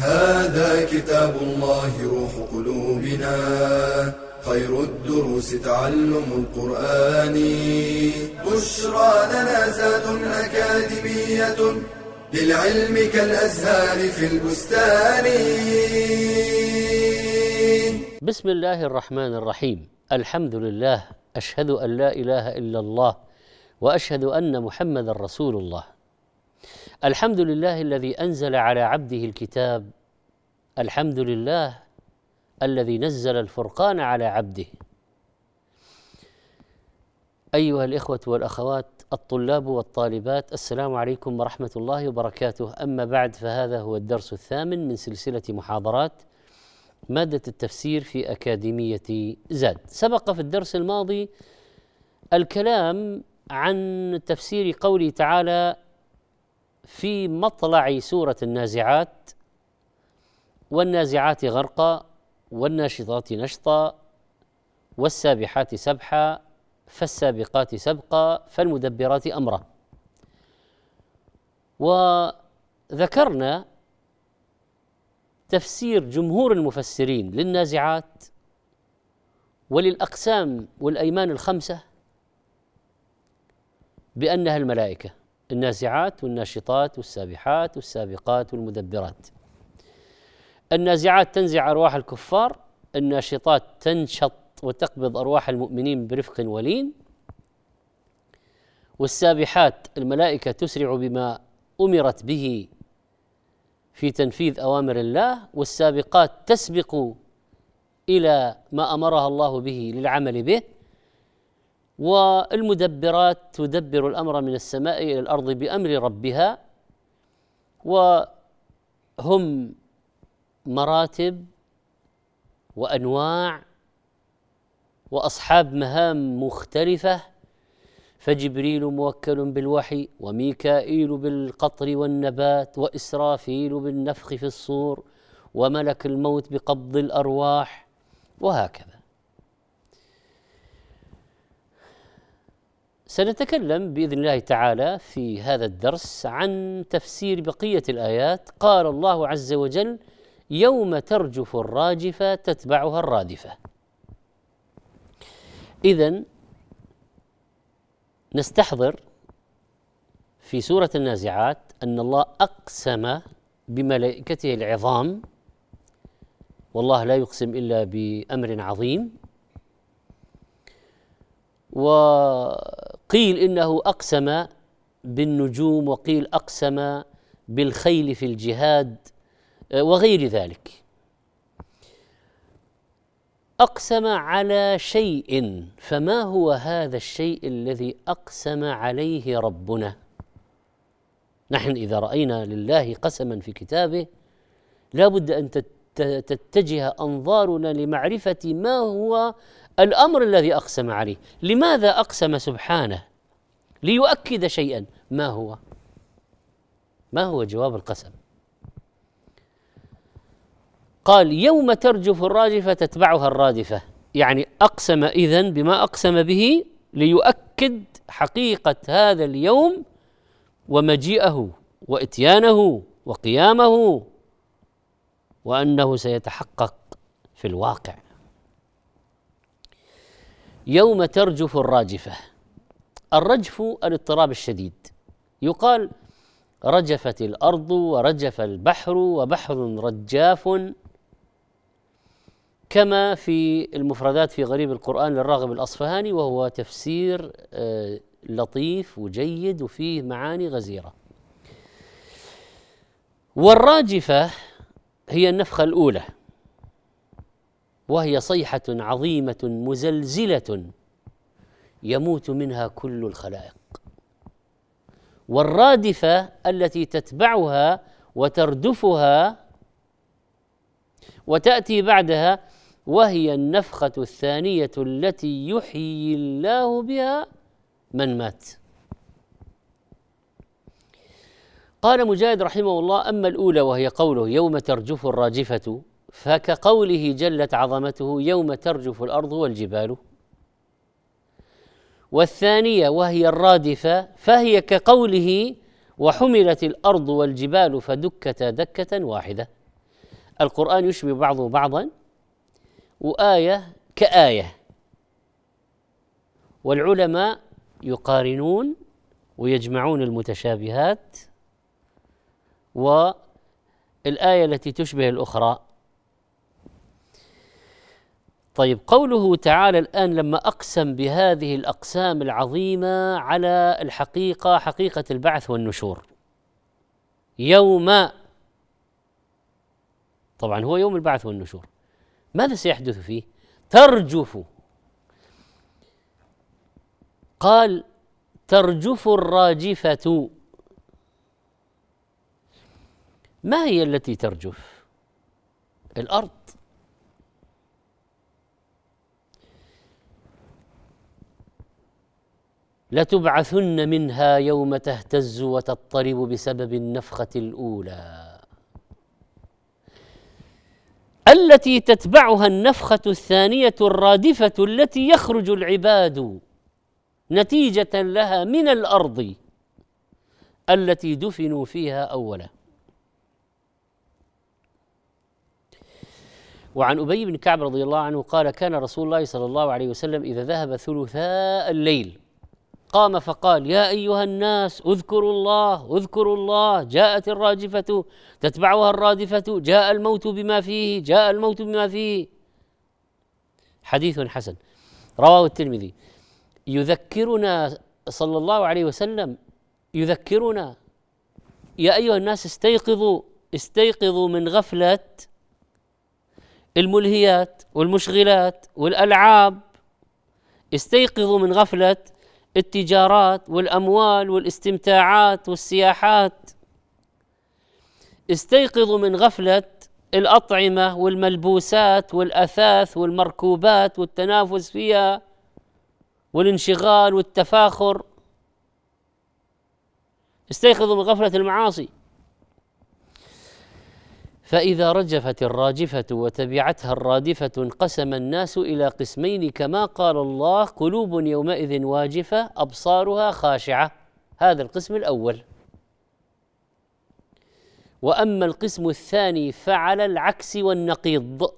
هذا كتاب الله روح قلوبنا. خير الدروس تعلم القرآن. بشرى لنا زاد أكاديمية للعلم كالأزهار في البستان. بسم الله الرحمن الرحيم. الحمد لله. أشهد أن لا إله إلا الله وأشهد أن محمدا رسول الله. الحمد لله الذي أنزل على عبده الكتاب. الحمد لله الذي نزل الفرقان على عبده. أيها الإخوة والأخوات الطلاب والطالبات السلام عليكم ورحمة الله وبركاته. أما بعد فهذا هو الدرس الثامن من سلسلة محاضرات مادة التفسير في أكاديمية زاد. سبق في الدرس الماضي الكلام عن تفسير قوله تعالى في مطلع سورة النازعات والنازعات غرقا والناشطات نشطا والسابحات سبحا فالسابقات سبقا فالمدبرات أمرا. وذكرنا تفسير جمهور المفسرين للنازعات وللأقسام والأيمان الخمسة بأنها الملائكة. النازعات والناشطات والسابحات والسابقات والمدبرات. النازعات تنزع أرواح الكفار الناشطات تنشط وتقبض أرواح المؤمنين برفق ولين والسابحات الملائكة تسرع بما أمرت به في تنفيذ أوامر الله والسابقات تسبق إلى ما أمرها الله به للعمل به. والمدبرات تدبر الأمر من السماء إلى الأرض بأمر ربها وهم مراتب وأنواع وأصحاب مهام مختلفة فجبريل موكل بالوحي وميكائيل بالقطر والنبات وإسرافيل بالنفخ في الصور وملك الموت بقبض الأرواح وهكذا. سنتكلم بإذن الله تعالى في هذا الدرس عن تفسير بقية الآيات. قال الله عز وجل يوم ترجف الراجفه تتبعها الرادفة. اذا نستحضر في سورة النازعات أن الله أقسم بملائكته العظام والله لا يقسم إلا بأمر عظيم وقيل إنه أقسم بالنجوم وقيل أقسم بالخيل في الجهاد وغير ذلك. أقسم على شيء فما هو هذا الشيء الذي أقسم عليه ربنا؟ نحن إذا رأينا لله قسما في كتابه لا بد أن تتجه أنظارنا لمعرفة ما هو الأمر الذي أقسم عليه. لماذا أقسم سبحانه؟ ليؤكد شيئا. ما هو؟ ما هو جواب القسم؟ قال يوم ترجف الراجفة تتبعها الرادفة. يعني أقسم إذن بما أقسم به ليؤكد حقيقة هذا اليوم ومجيئه وإتيانه وقيامه وأنه سيتحقق في الواقع. يوم ترجف الراجفة. الرجف الاضطراب الشديد. يقال رجفت الأرض ورجف البحر وبحر رجاف. كما في المفردات في غريب القرآن للراغب الأصفهاني وهو تفسير آه، لطيف وجيد وفيه معاني غزيرة. والراجفة هي النفخة الأولى. وهي صيحة عظيمة مزلزلة يموت منها كل الخلائق. والرادفة التي تتبعها وتردفها وتأتي بعدها وهي النفخة الثانية التي يحيي الله بها من مات. قال مجاهد رحمه الله أما الأولى وهي قوله يوم ترجف الراجفة فكقوله جلت عظمته يوم ترجف الأرض والجبال. والثانية وهي الرادفة فهي كقوله وحملت الأرض والجبال فدكتا دكة واحدة. القرآن يشبه بعضه بعضا وآية كآية. والعلماء يقارنون ويجمعون المتشابهات والآية التي تشبه الأخرى طيب قوله تعالى الآن لما أقسم بهذه الأقسام العظيمة على الحقيقة حقيقة البعث والنشور. يوم طبعا هو يوم البعث والنشور. ماذا سيحدث فيه؟ ترجف. قال ترجف الراجفة. ما هي التي ترجف؟ الأرض. لتبعثن منها يوم تهتز وتضطرب بسبب النفخة الأولى. التي تتبعها النفخة الثانية الرادفة التي يخرج العباد نتيجة لها من الأرض التي دفنوا فيها أولا. وعن أبي بن كعب رضي الله عنه قال كان رسول الله صلى الله عليه وسلم إذا ذهب ثلثاء الليل قام فقال يا أيها الناس اذكروا الله اذكروا الله جاءت الراجفة تتبعها الرادفة جاء الموت بما فيه جاء الموت بما فيه. حديث حسن. رواه الترمذي. يذكرنا صلى الله عليه وسلم يذكرنا. يا أيها الناس استيقظوا استيقظوا من غفلة الملهيات والمشغلات والألعاب. استيقظوا من غفلة التجارات والأموال والاستمتاعات والسياحات. استيقظوا من غفلة الأطعمة والملبوسات والأثاث والمركوبات والتنافس فيها والانشغال والتفاخر. استيقظوا من غفلة المعاصي. فإذا رجفت الراجفة وتبعتها الرادفة انقسم الناس إلى قسمين كما قال الله قلوب يومئذ واجفة أبصارها خاشعة. هذا القسم الأول. وأما القسم الثاني فعل العكس والنقيض.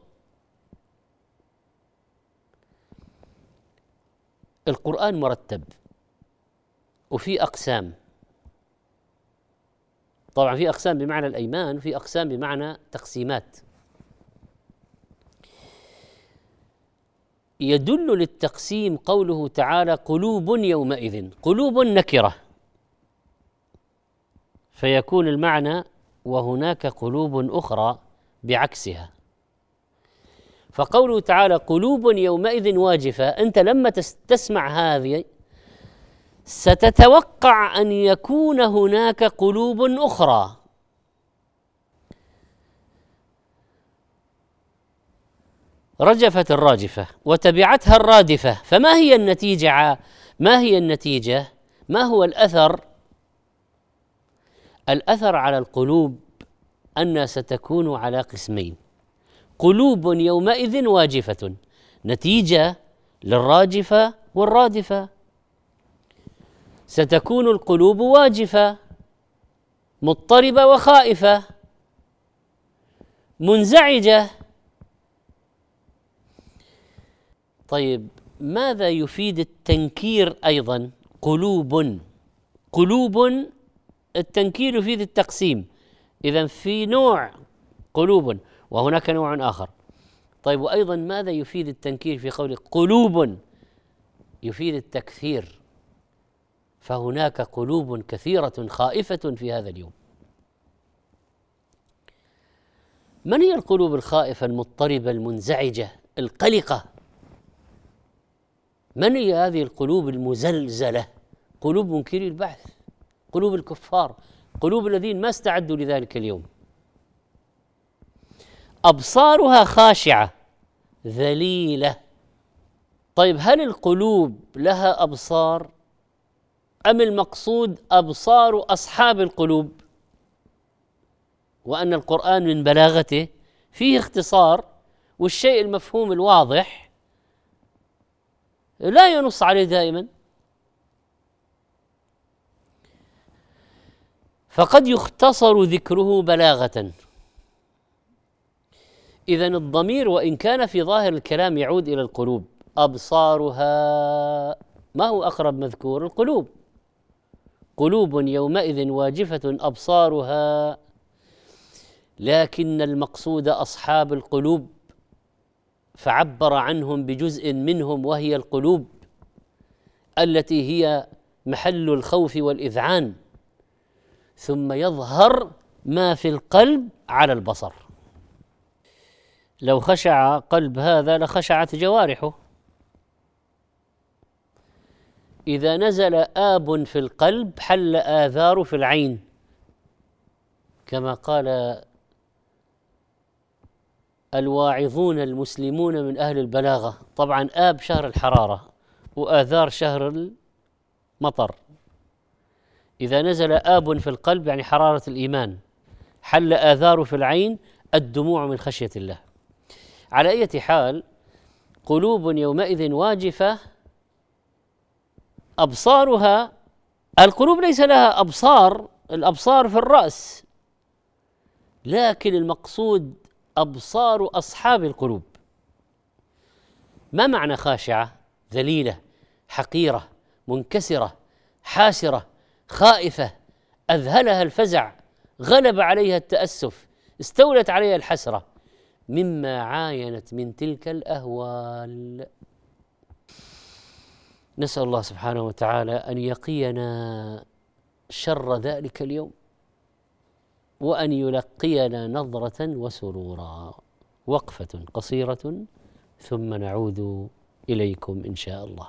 القرآن مرتب وفي أقسام. طبعا في أقسام بمعنى الأيمان وفي أقسام بمعنى تقسيمات. يدل للتقسيم قوله تعالى قلوب يومئذ قلوب نكرة. فيكون المعنى وهناك قلوب أخرى بعكسها. فقوله تعالى قلوب يومئذ واجفة أنت لما تسمع هذه ستتوقع أن يكون هناك قلوب أخرى. رجفت الراجفة وتبعتها الرادفة. فما هي النتيجة ما هي النتيجة؟ ما هو الأثر؟ الأثر على القلوب انها ستكون على قسمين. قلوب يومئذ واجفة نتيجة للراجفة والرادفة. ستكون القلوب واجفة مضطربة وخائفة منزعجة. طيب ماذا يفيد التنكير أيضا؟ قلوب. قلوب التنكير يفيد التقسيم. اذا في نوع قلوب وهناك نوع آخر. طيب وأيضا ماذا يفيد التنكير في قول قلوب؟ يفيد التكثير. فهناك قلوب كثيرة خائفة في هذا اليوم. من هي القلوب الخائفة المضطربة المنزعجة القلقة؟ من هي هذه القلوب المزلزلة؟ قلوب منكري البعث قلوب الكفار قلوب الذين ما استعدوا لذلك اليوم. أبصارها خاشعة ذليلة. طيب هل القلوب لها أبصار؟ أم المقصود أبصار أصحاب القلوب؟ وأن القرآن من بلاغته فيه اختصار والشيء المفهوم الواضح لا ينص عليه دائما. فقد يختصر ذكره بلاغة. إذا الضمير وإن كان في ظاهر الكلام يعود إلى القلوب. أبصارها ما هو أقرب مذكور؟ القلوب. قلوب يومئذ واجفة أبصارها لكن المقصود أصحاب القلوب فعبر عنهم بجزء منهم وهي القلوب التي هي محل الخوف والإذعان ثم يظهر ما في القلب على البصر. لو خشع قلب هذا لخشعت جوارحه. إذا نزل آب في القلب حل اثار في العين. كما قال الواعظون المسلمون من أهل البلاغة طبعا آب شهر الحرارة واثار شهر المطر. إذا نزل آب في القلب يعني حرارة الإيمان حل اثار في العين الدموع من خشية الله. على أي حال قلوب يومئذ واجفة أبصارها القلوب ليس لها أبصار الأبصار في الرأس. لكن المقصود أبصار أصحاب القلوب. ما معنى خاشعة؟ ذليلة حقيرة منكسرة حاسرة خائفة أذهلها الفزع غلب عليها التأسف استولت عليها الحسرة. مما عاينت من تلك الأهوال. نسأل الله سبحانه وتعالى أن يقينا شر ذلك اليوم وأن يلقينا نظرة وسرورا وقفة قصيرة ثم نعود إليكم إن شاء الله.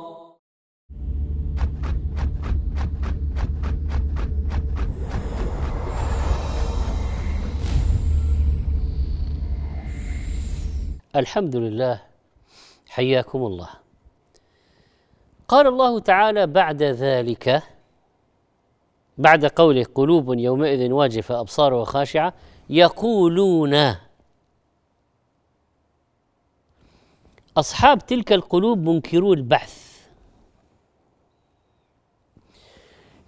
الحمد لله حياكم الله. قال الله تعالى بعد ذلك بعد قوله قلوب يومئذ واجفة ابصارها خاشعه يقولون أصحاب تلك القلوب منكرو البعث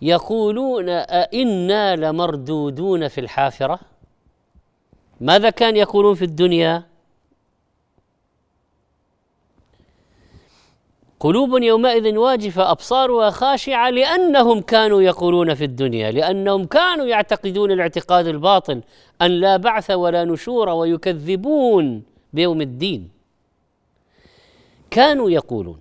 يقولون أئنا لمردودون في الحافرة؟ ماذا كان يقولون في الدنيا؟ قلوب يومئذ واجفة أبصارها خاشعة لأنهم كانوا يقولون في الدنيا لأنهم كانوا يعتقدون الاعتقاد الباطل أن لا بعث ولا نشور ويكذبون بيوم الدين. كانوا يقولون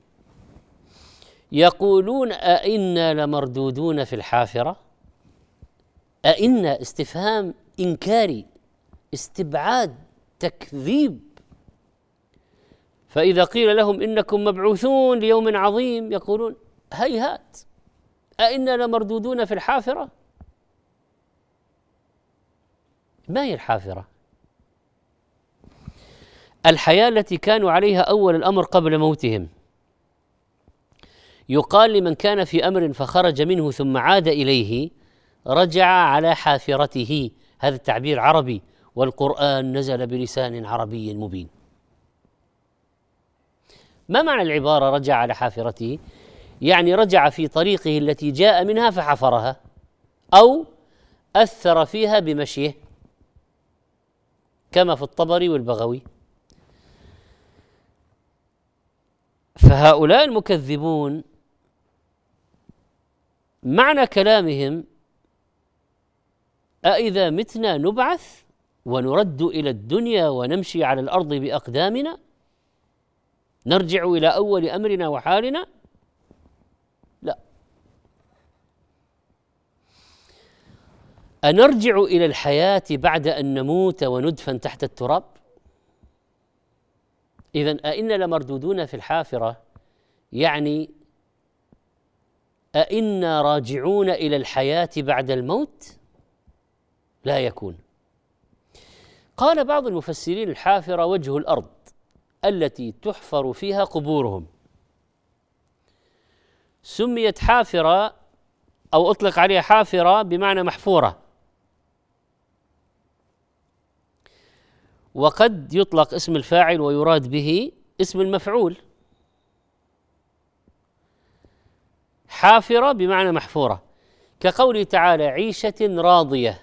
يقولون أئنا لمردودون في الحافرة؟ أئنا استفهام إنكاري استبعاد تكذيب فإذا قيل لهم إنكم مبعوثون ليوم عظيم يقولون هيهات أئنا لمردودون في الحافرة؟ ما هي الحافرة؟ الحياة التي كانوا عليها أول الأمر قبل موتهم. يقال لمن كان في أمر فخرج منه ثم عاد إليه رجع على حافرته. هذا التعبير عربي والقرآن نزل بلسان عربي مبين. ما معنى العبارة رجع على حافرته؟ يعني رجع في طريقه التي جاء منها فحفرها أو أثر فيها بمشيه كما في الطبري والبغوي. فهؤلاء المكذبون معنى كلامهم أإذا متنا نبعث ونرد إلى الدنيا ونمشي على الأرض بأقدامنا؟ نرجع إلى أول أمرنا وحالنا لا أنرجع إلى الحياة بعد أن نموت وندفن تحت التراب إذا أئنا لمردودون في الحافرة يعني أئنا راجعون إلى الحياة بعد الموت؟ لا يكون. قال بعض المفسرين الحافرة وجه الأرض التي تحفر فيها قبورهم. سميت حافرة أو أطلق عليها حافرة بمعنى محفورة. وقد يطلق اسم الفاعل ويراد به اسم المفعول حافرة بمعنى محفورة كقوله تعالى عيشة راضية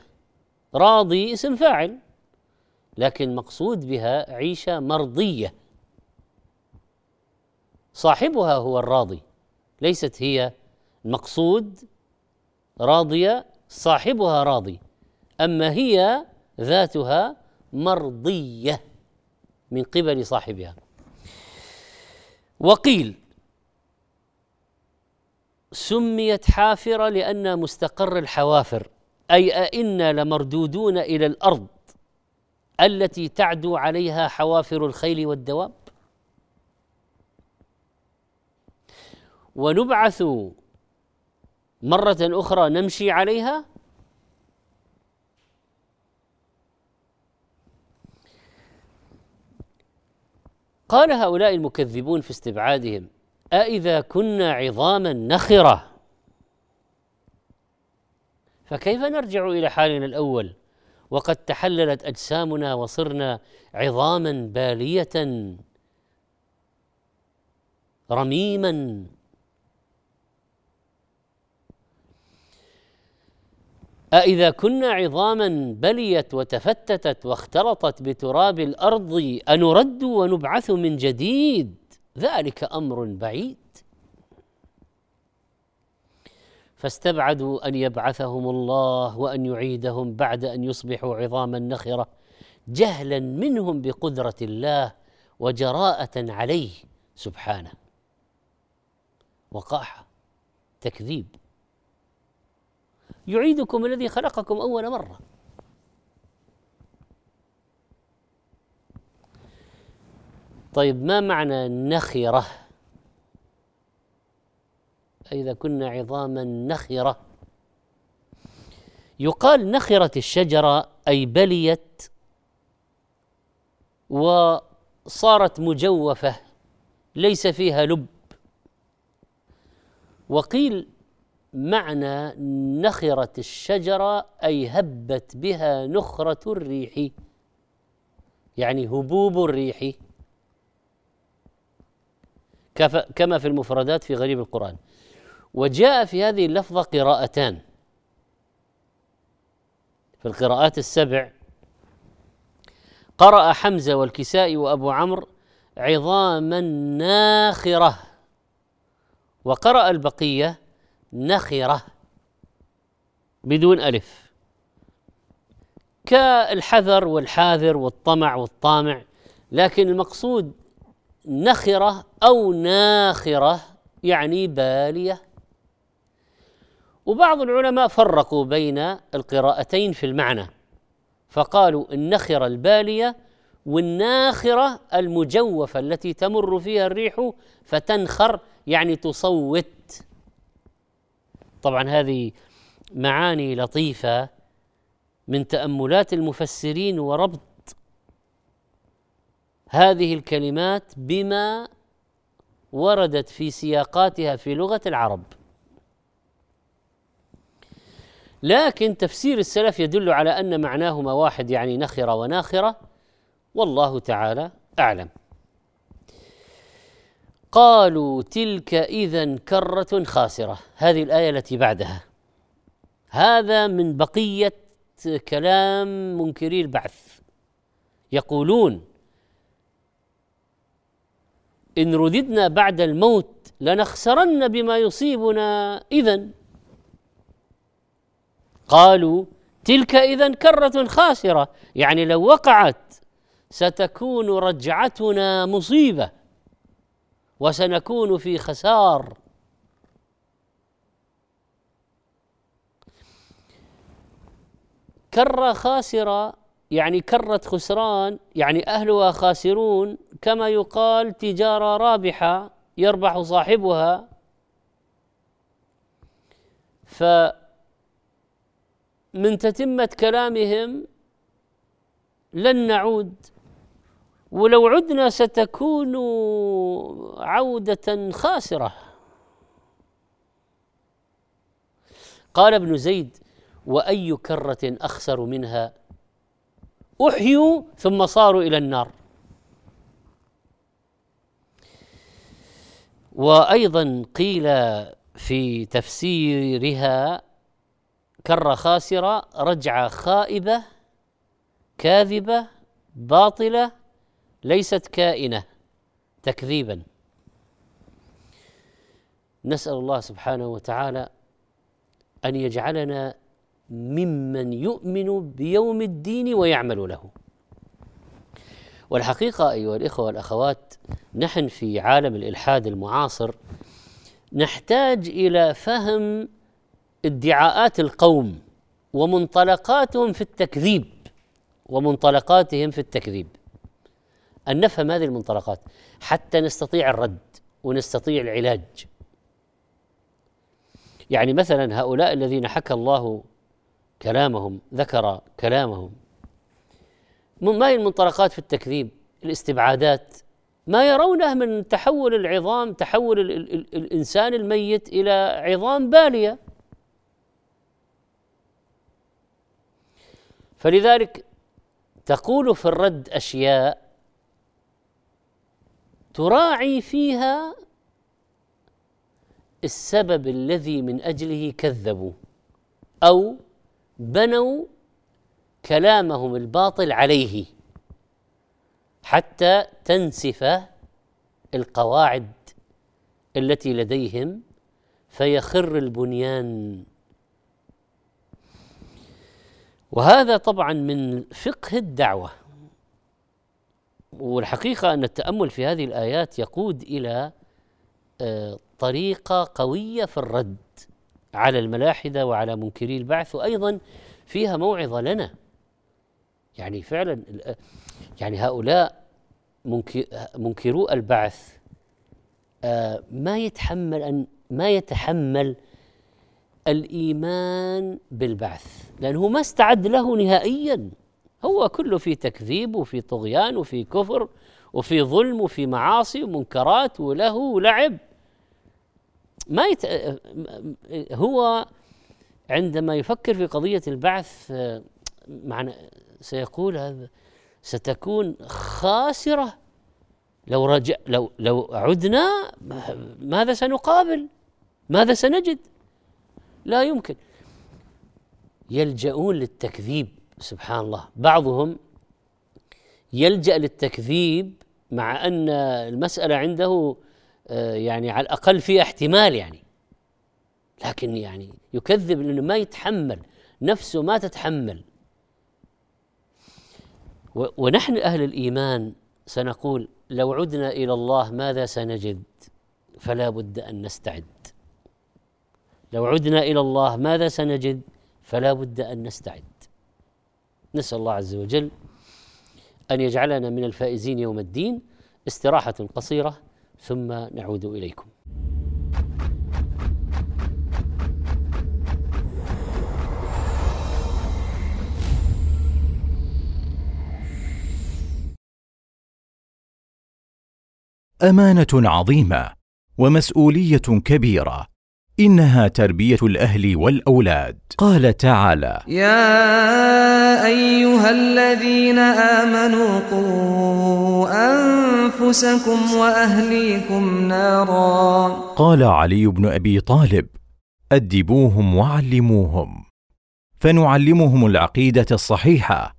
راضي اسم فاعل لكن مقصود بها عيشة مرضية صاحبها هو الراضي. ليست هي المقصود راضية صاحبها راضي. أما هي ذاتها مرضية من قبل صاحبها. وقيل سميت حافرة لأن مستقر الحوافر أي أئنا لمردودون إلى الأرض التي تعدو عليها حوافر الخيل والدواب. ونبعث مرة أخرى نمشي عليها؟ قال هؤلاء المكذبون في استبعادهم أإذا كنا عظاما نخرة؟ فكيف نرجع إلى حالنا الأول؟ وقد تحللت أجسامنا وصرنا عظاما بالية رميما. أإذا كنا عظاما بليت وتفتتت واختلطت بتراب الأرض أنرد ونبعث من جديد ذلك أمر بعيد. فاستبعدوا أن يبعثهم الله وأن يعيدهم بعد أن يصبحوا عظاما نخرة جهلا منهم بقدرة الله وجراءة عليه سبحانه. وقاحة تكذيب. يعيدكم الذي خلقكم أول مرة. طيب ما معنى نخرة إذا كنا عظاما نخرة. يقال نخرت الشجرة أي بليت وصارت مجوفة ليس فيها لب. وقيل معنى نخرت الشجرة أي هبت بها نخرة الريح. يعني هبوب الريح. كما في المفردات في غريب القرآن. وجاء في هذه اللفظة قراءتان. في القراءات السبع. قرأ حمزة والكسائي وأبو عمرو عظاما ناخرة. وقرأ البقية نخرة بدون ألف. كالحذر والحاذر والطمع والطامع لكن المقصود نخرة أو ناخرة يعني بالية. وبعض العلماء فرقوا بين القراءتين في المعنى فقالوا النخرة البالية والناخرة المجوفة التي تمر فيها الريح فتنخر يعني تصوت. طبعا هذه معاني لطيفة من تأملات المفسرين وربط هذه الكلمات بما وردت في سياقاتها في لغة العرب. لكن تفسير السلف يدل على أن معناهما واحد يعني نخرة وناخرة والله تعالى أعلم. قالوا تلك اذا كرة خاسرة. هذه الآية التي بعدها. هذا من بقية كلام منكري البعث. يقولون إن رددنا بعد الموت لنخسرن بما يصيبنا. اذا قالوا تلك اذا كرة خاسرة. يعني لو وقعت ستكون رجعتنا مصيبة. وسنكون في خسار. كرة خاسرة يعني كرة خسران يعني أهلها خاسرون كما يقال تجارة رابحة يربح صاحبها. ف من تتمة كلامهم لن نعود ولو عدنا ستكون عودة خاسرة. قال ابن زيد وأي كرة أخسر منها؟ أحيوا ثم صاروا إلى النار. وأيضا قيل في تفسيرها كرة خاسرة رجعة خائبة كاذبة باطلة ليست كائنة تكذيبا. نسأل الله سبحانه وتعالى أن يجعلنا ممن يؤمن بيوم الدين ويعمل له. والحقيقة أيها الإخوة والأخوات نحن في عالم الإلحاد المعاصر نحتاج إلى فهم ادعاءات القوم ومنطلقاتهم في التكذيب ومنطلقاتهم في التكذيب. أن نفهم هذه المنطلقات حتى نستطيع الرد ونستطيع العلاج. يعني مثلا هؤلاء الذين حكى الله كلامهم ذكر كلامهم ما هي المنطلقات في التكذيب؟ الاستبعادات. ما يرونه من تحول العظام تحول الإنسان الميت إلى عظام بالية. فلذلك تقول في الرد أشياء تراعي فيها السبب الذي من أجله كذبوا أو بنوا كلامهم الباطل عليه حتى تنسف القواعد التي لديهم فيخر البنيان. وهذا طبعا من فقه الدعوة. والحقيقة أن التأمل في هذه الآيات يقود إلى آه، طريقة قوية في الرد على الملاحدة وعلى منكري البعث وأيضا فيها موعظة لنا. يعني فعلا يعني هؤلاء منكرو البعث آه، ما يتحمل أن ما يتحمل الإيمان بالبعث لأنه ما استعد له نهائيا. هو كله في تكذيب وفي طغيان وفي كفر وفي ظلم وفي معاصي ومنكرات وله ولعب ما يت... هو عندما يفكر في قضية البعث معنى سيقول هذا ستكون خاسرة. لو رجع لو لو عدنا ماذا سنقابل؟ ماذا سنجد؟ لا يمكن. يلجؤون للتكذيب. سبحان الله. بعضهم يلجأ للتكذيب مع أن المسألة عنده آه، يعني على الأقل في احتمال يعني. لكن يعني يكذب لأنه ما يتحمل نفسه ما تتحمل. ونحن أهل الإيمان سنقول لو عدنا إلى الله ماذا سنجد؟ فلا بد أن نستعد. لو عدنا إلى الله ماذا سنجد؟ فلا بد أن نستعد. نسأل الله عز وجل أن يجعلنا من الفائزين يوم الدين استراحة قصيرة ثم نعود إليكم. أمانة عظيمة ومسؤولية كبيرة. إنها تربية الأهل والأولاد. قال تعالى يا أيها الذين آمنوا قوا أنفسكم وأهليكم نارا. قال علي بن أبي طالب أدبوهم وعلموهم. فنعلمهم العقيدة الصحيحة.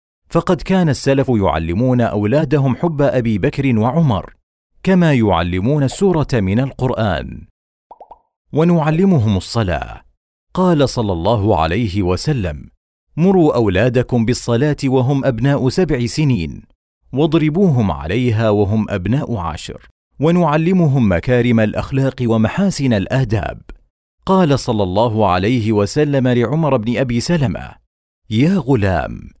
فقد كان السلف يعلمون أولادهم حب أبي بكر وعمر كما يعلمون السورة من القرآن. ونعلمهم الصلاة. قال صلى الله عليه وسلم مروا أولادكم بالصلاة وهم أبناء سبع سنين واضربوهم عليها وهم أبناء عشر ونعلمهم مكارم الأخلاق ومحاسن الآداب. قال صلى الله عليه وسلم لعمر بن أبي سلمة يا غلام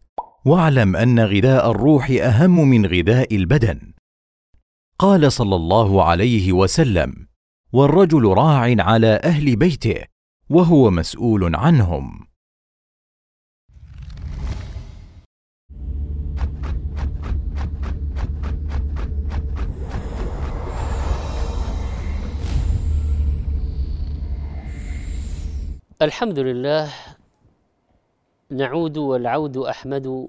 واعلم أن غذاء الروح أهم من غذاء البدن. قال صلى الله عليه وسلم والرجل راع على أهل بيته وهو مسؤول عنهم. الحمد لله نعود والعود أحمد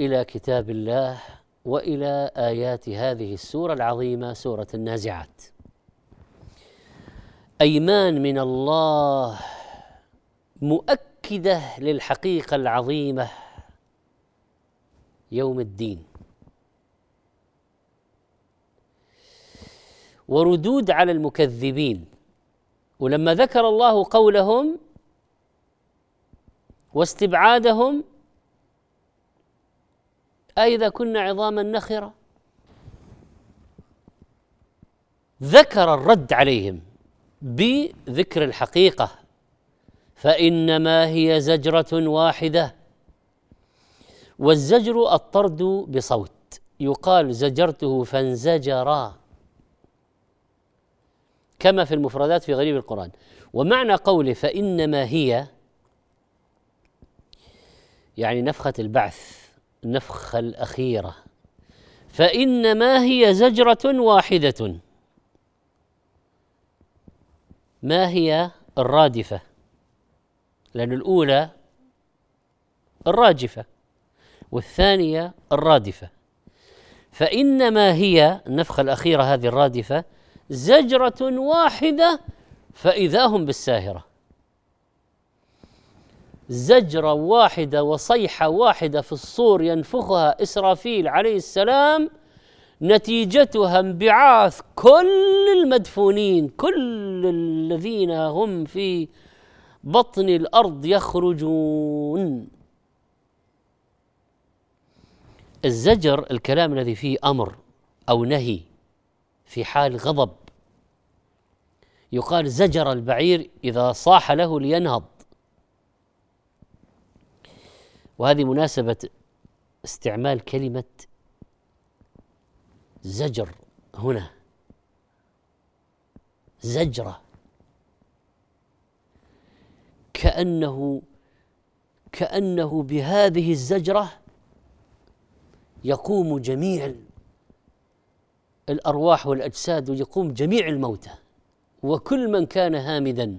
إلى كتاب الله وإلى آيات هذه السورة العظيمة سورة النازعات. أيمان من الله مؤكدة للحقيقة العظيمة يوم الدين. وردود على المكذبين. ولما ذكر الله قولهم واستبعادهم أئذا كنا عظاما نخرة. ذكر الرد عليهم بذكر الحقيقة فإنما هي زجرة واحدة. والزجر الطرد بصوت يقال زجرته فانزجرا كما في المفردات في غريب القرآن. ومعنى قوله فإنما هي يعني نفخة البعث النفخة الأخيرة. فإنما هي زجرة واحدة. ما هي الرادفة؟ لأن الأولى الراجفة والثانية الرادفة. فإنما هي النفخة الأخيرة هذه الرادفة زجرة واحدة فإذا هم بالساهرة. زجرة واحدة وصيحة واحدة في الصور ينفخها إسرافيل عليه السلام نتيجتها انبعاث كل المدفونين كل الذين هم في بطن الأرض يخرجون. الزجر الكلام الذي فيه أمر أو نهي في حال غضب. يقال زجر البعير إذا صاح له لينهض. وهذه مناسبة استعمال كلمة زجر هنا. زجرة. كأنه كأنه بهذه الزجرة يقوم جميع الأرواح والأجساد ويقوم جميع الموتى. وكل من كان هامدا.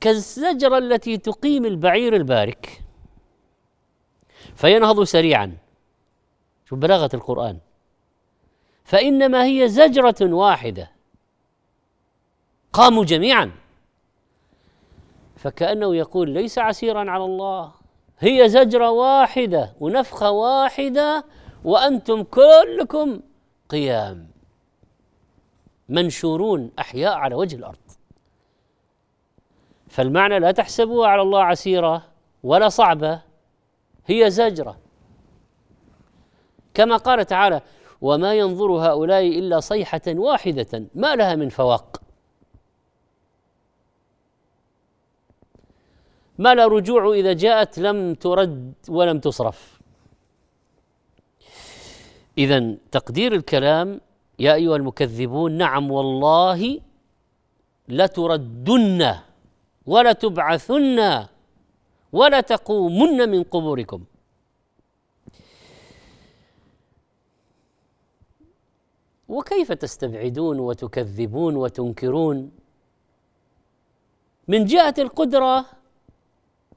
كالزجرة التي تقيم البعير البارك. فينهض سريعا. شوف بلاغه القرآن. فإنما هي زجرة واحدة. قاموا جميعا. فكأنه يقول ليس عسيرا على الله. هي زجرة واحدة ونفخة واحدة وأنتم كلكم قيام. منشورون أحياء على وجه الأرض. فالمعنى لا تحسبوها على الله عسيرة ولا صعبة. هي زجرة. كما قال تعالى وما ينظر هؤلاء إلا صيحة واحدة ما لها من فواق. ما لا رجوع إذا جاءت لم ترد ولم تصرف. اذا تقدير الكلام يا أيها المكذبون نعم والله لتردن ولتبعثن ولتقومن من قبوركم. وكيف تستبعدون وتكذبون وتنكرون؟ من جهة القدرة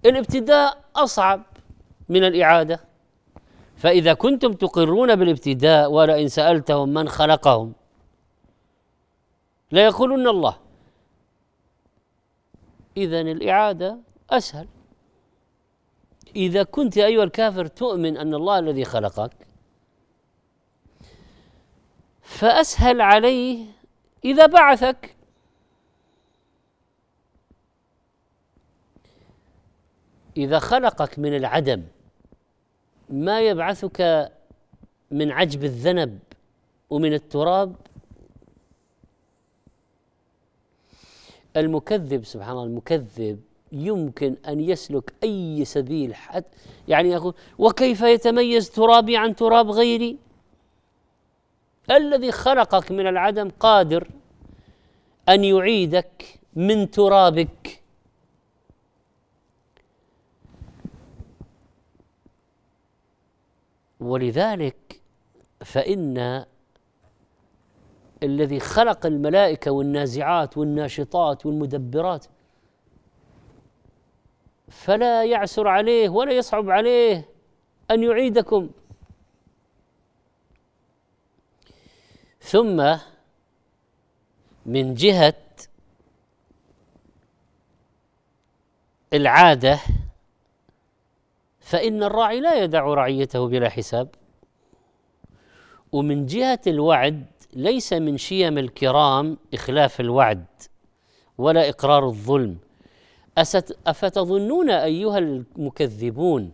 الابتداء أصعب من الإعادة. فإذا كنتم تقرون بالابتداء ولئن سألتهم من خلقهم ليقولن الله. اذا الإعادة أسهل. إذا كنت أيها الكافر تؤمن أن الله الذي خلقك فأسهل عليه إذا بعثك. إذا خلقك من العدم ما يبعثك من عجب الذنب ومن التراب؟ المكذب سبحان الله المكذب يمكن أن يسلك أي سبيل حتى يعني يقول وكيف يتميز ترابي عن تراب غيري؟ الذي خلقك من العدم قادر أن يعيدك من ترابك. ولذلك فإن الذي خلق الملائكة والنازعات والناشطات والمدبرات فلا يعسر عليه ولا يصعب عليه أن يعيدكم. ثم من جهة العادة فإن الراعي لا يدع رعيته بلا حساب. ومن جهة الوعد ليس من شيم الكرام إخلاف الوعد ولا إقرار الظلم. أفتظنون أيها المكذبون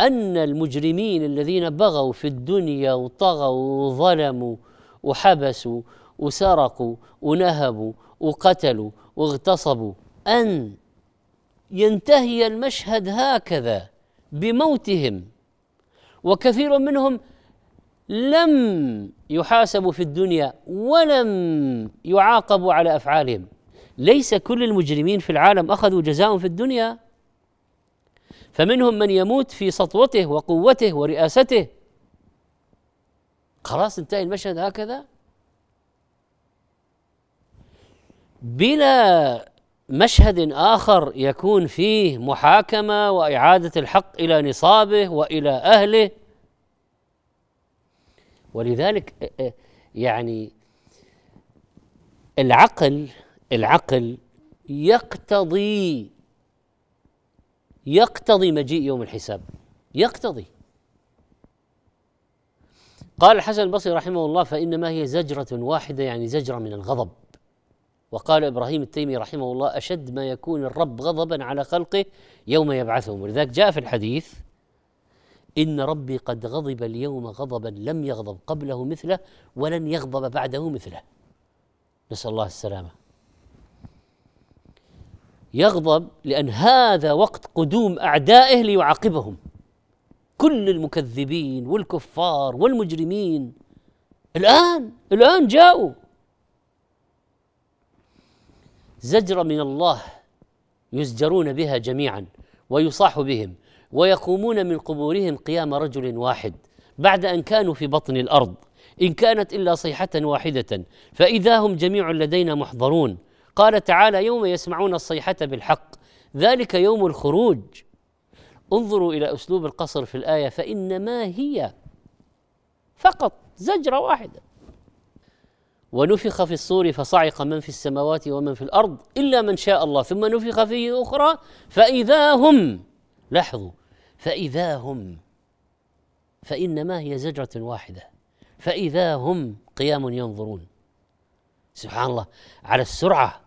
أن المجرمين الذين بغوا في الدنيا وطغوا وظلموا وحبسوا وسرقوا ونهبوا وقتلوا واغتصبوا أن ينتهي المشهد هكذا بموتهم وكثير منهم لم يحاسبوا في الدنيا ولم يعاقبوا على أفعالهم. ليس كل المجرمين في العالم أخذوا جزاء في الدنيا. فمنهم من يموت في سطوته وقوته ورئاسته. خلاص انتهى المشهد هكذا. بلا مشهد آخر يكون فيه محاكمة وإعادة الحق إلى نصابه وإلى أهله. ولذلك يعني العقل العقل يقتضي يقتضي مجيء يوم الحساب. يقتضي. قال الحسن البصري رحمه الله فإنما هي زجرة واحدة يعني زجرة من الغضب. وقال إبراهيم التيمي رحمه الله أشد ما يكون الرب غضبا على خلقه يوم يبعثهم. ولذلك جاء في الحديث إن ربي قد غضب اليوم غضبا لم يغضب قبله مثله ولن يغضب بعده مثله. نسأل الله السلامة. يغضب لأن هذا وقت قدوم أعدائه ليعاقبهم. كل المكذبين والكفار والمجرمين الآن الآن جاءوا. زجر من الله يزجرون بها جميعا ويصاح بهم ويقومون من قبورهم قيام رجل واحد بعد أن كانوا في بطن الأرض. إن كانت إلا صيحة واحدة فإذا هم جميع لدينا محضرون. قال تعالى يوم يسمعون الصيحة بالحق ذلك يوم الخروج. انظروا إلى أسلوب القصر في الآية فإنما هي فقط زجرة واحدة. ونفخ في الصور فصعق من في السماوات ومن في الأرض إلا من شاء الله ثم نفخ فيه أخرى فإذا هم لاحظوا فإذا هم فإنما هي زجرة واحدة فإذا هم قيام ينظرون. سبحان الله على السرعة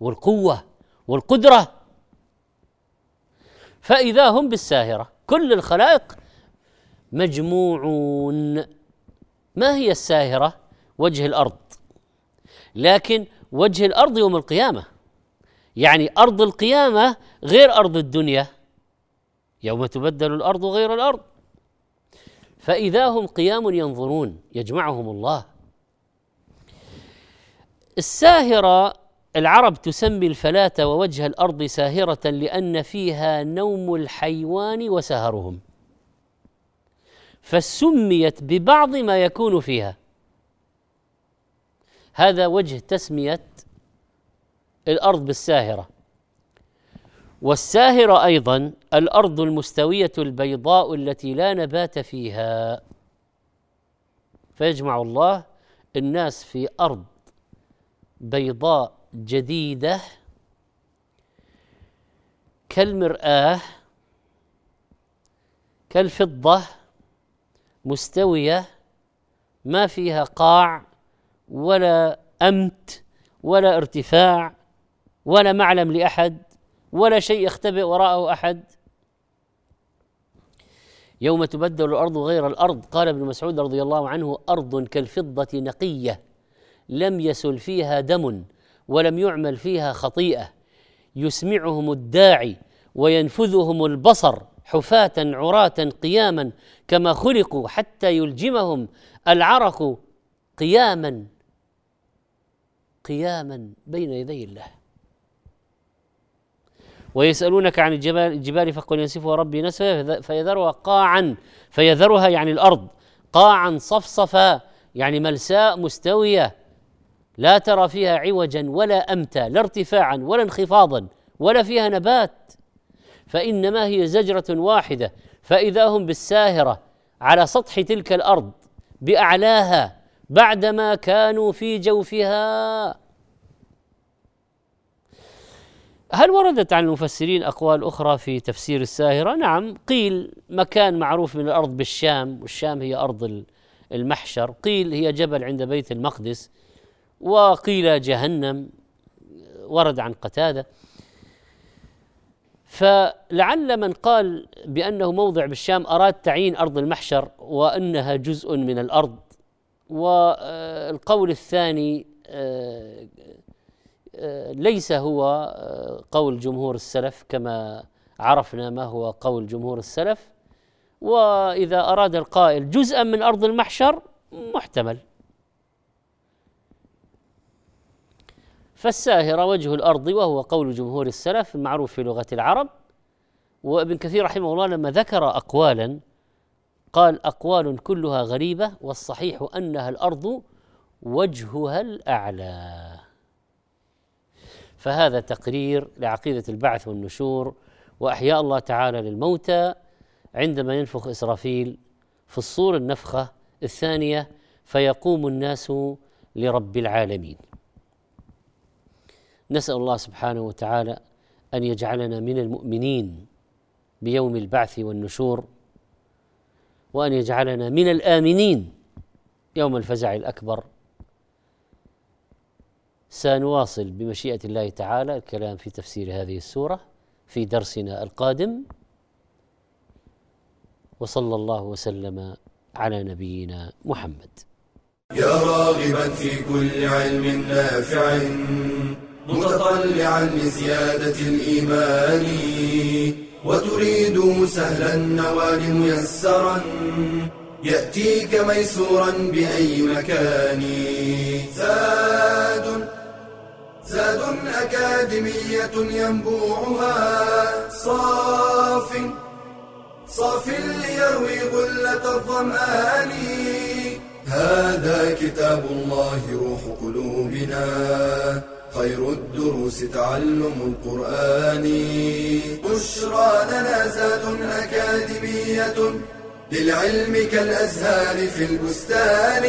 والقوة والقدرة. فإذا هم بالساهرة كل الخلائق مجموعون. ما هي الساهرة؟ وجه الأرض. لكن وجه الأرض يوم القيامة يعني أرض القيامة غير أرض الدنيا. يوم تبدل الأرض غير الأرض. فإذا هم قيام ينظرون يجمعهم الله. الساهرة العرب تسمي الفلاة ووجه الأرض ساهرة لأن فيها نوم الحيوان وسهرهم. فسميت ببعض ما يكون فيها. هذا وجه تسمية الأرض بالساهرة. والساهرة أيضا الأرض المستوية البيضاء التي لا نبات فيها. فيجمع الله الناس في أرض بيضاء جديدة كالمرآة كالفضة مستوية ما فيها قاع ولا أمت ولا ارتفاع ولا معلم لأحد ولا شيء يختبئ وراءه أحد. يوم تبدل الأرض غير الأرض قال ابن مسعود رضي الله عنه أرض كالفضة نقية. لم يسل فيها دم ولم يعمل فيها خطيئة. يسمعهم الداعي وينفذهم البصر حفاة عراة قياما كما خلقوا حتى يلجمهم العرق قياما قياما بين يدي الله. ويسألونك عن الجبال الجبال فقل ينسفها ربي نسفا فيذرها قاعا فيذرها يعني الأرض قاعا صفصفا يعني ملساء مستوية. لا ترى فيها عوجا ولا أمتا لا ارتفاعا ولا انخفاضا ولا فيها نبات. فإنما هي زجرة واحدة. فإذا هم بالساهرة على سطح تلك الأرض بأعلاها بعدما كانوا في جوفها. هل وردت عن المفسرين أقوال أخرى في تفسير الساهرة؟ نعم قيل مكان معروف من الأرض بالشام والشام هي أرض المحشر، قيل هي جبل عند بيت المقدس. وقيل جهنم ورد عن قتادة. فلعل من قال بأنه موضع بالشام أراد تعيين أرض المحشر وأنها جزء من الأرض. والقول الثاني آه، آه، ليس هو آه، قول جمهور السلف كما عرفنا ما هو قول جمهور السلف. وإذا أراد القائل جزءا من أرض المحشر محتمل. فالساهره وجه الأرض وهو قول جمهور السلف المعروف في لغة العرب. وابن كثير رحمه الله لما ذكر اقوالا قال أقوال كلها غريبة والصحيح أنها الأرض وجهها الأعلى. فهذا تقرير لعقيدة البعث والنشور وأحياء الله تعالى للموتى عندما ينفخ إسرافيل في الصور النفخة الثانية فيقوم الناس لرب العالمين. نسأل الله سبحانه وتعالى أن يجعلنا من المؤمنين بيوم البعث والنشور وأن يجعلنا من الآمنين يوم الفزع الأكبر. سنواصل بمشيئة الله تعالى الكلام في تفسير هذه السورة في درسنا القادم. وصلى الله وسلم على نبينا محمد. يا راغبا في كل علم نافع. متطلعا لزيادة الإيمان وتريد سهلا النوال ميسرا يأتيك ميسورا بأي مكان. زاد زاد أكاديمية ينبوعها صاف صاف ليروي غلة الظمآن. هذا كتاب الله روح قلوبنا. خير الدروس تعلم القرآن. بشرى لنا زاد أكاديمية للعلم كالأزهار في البستان.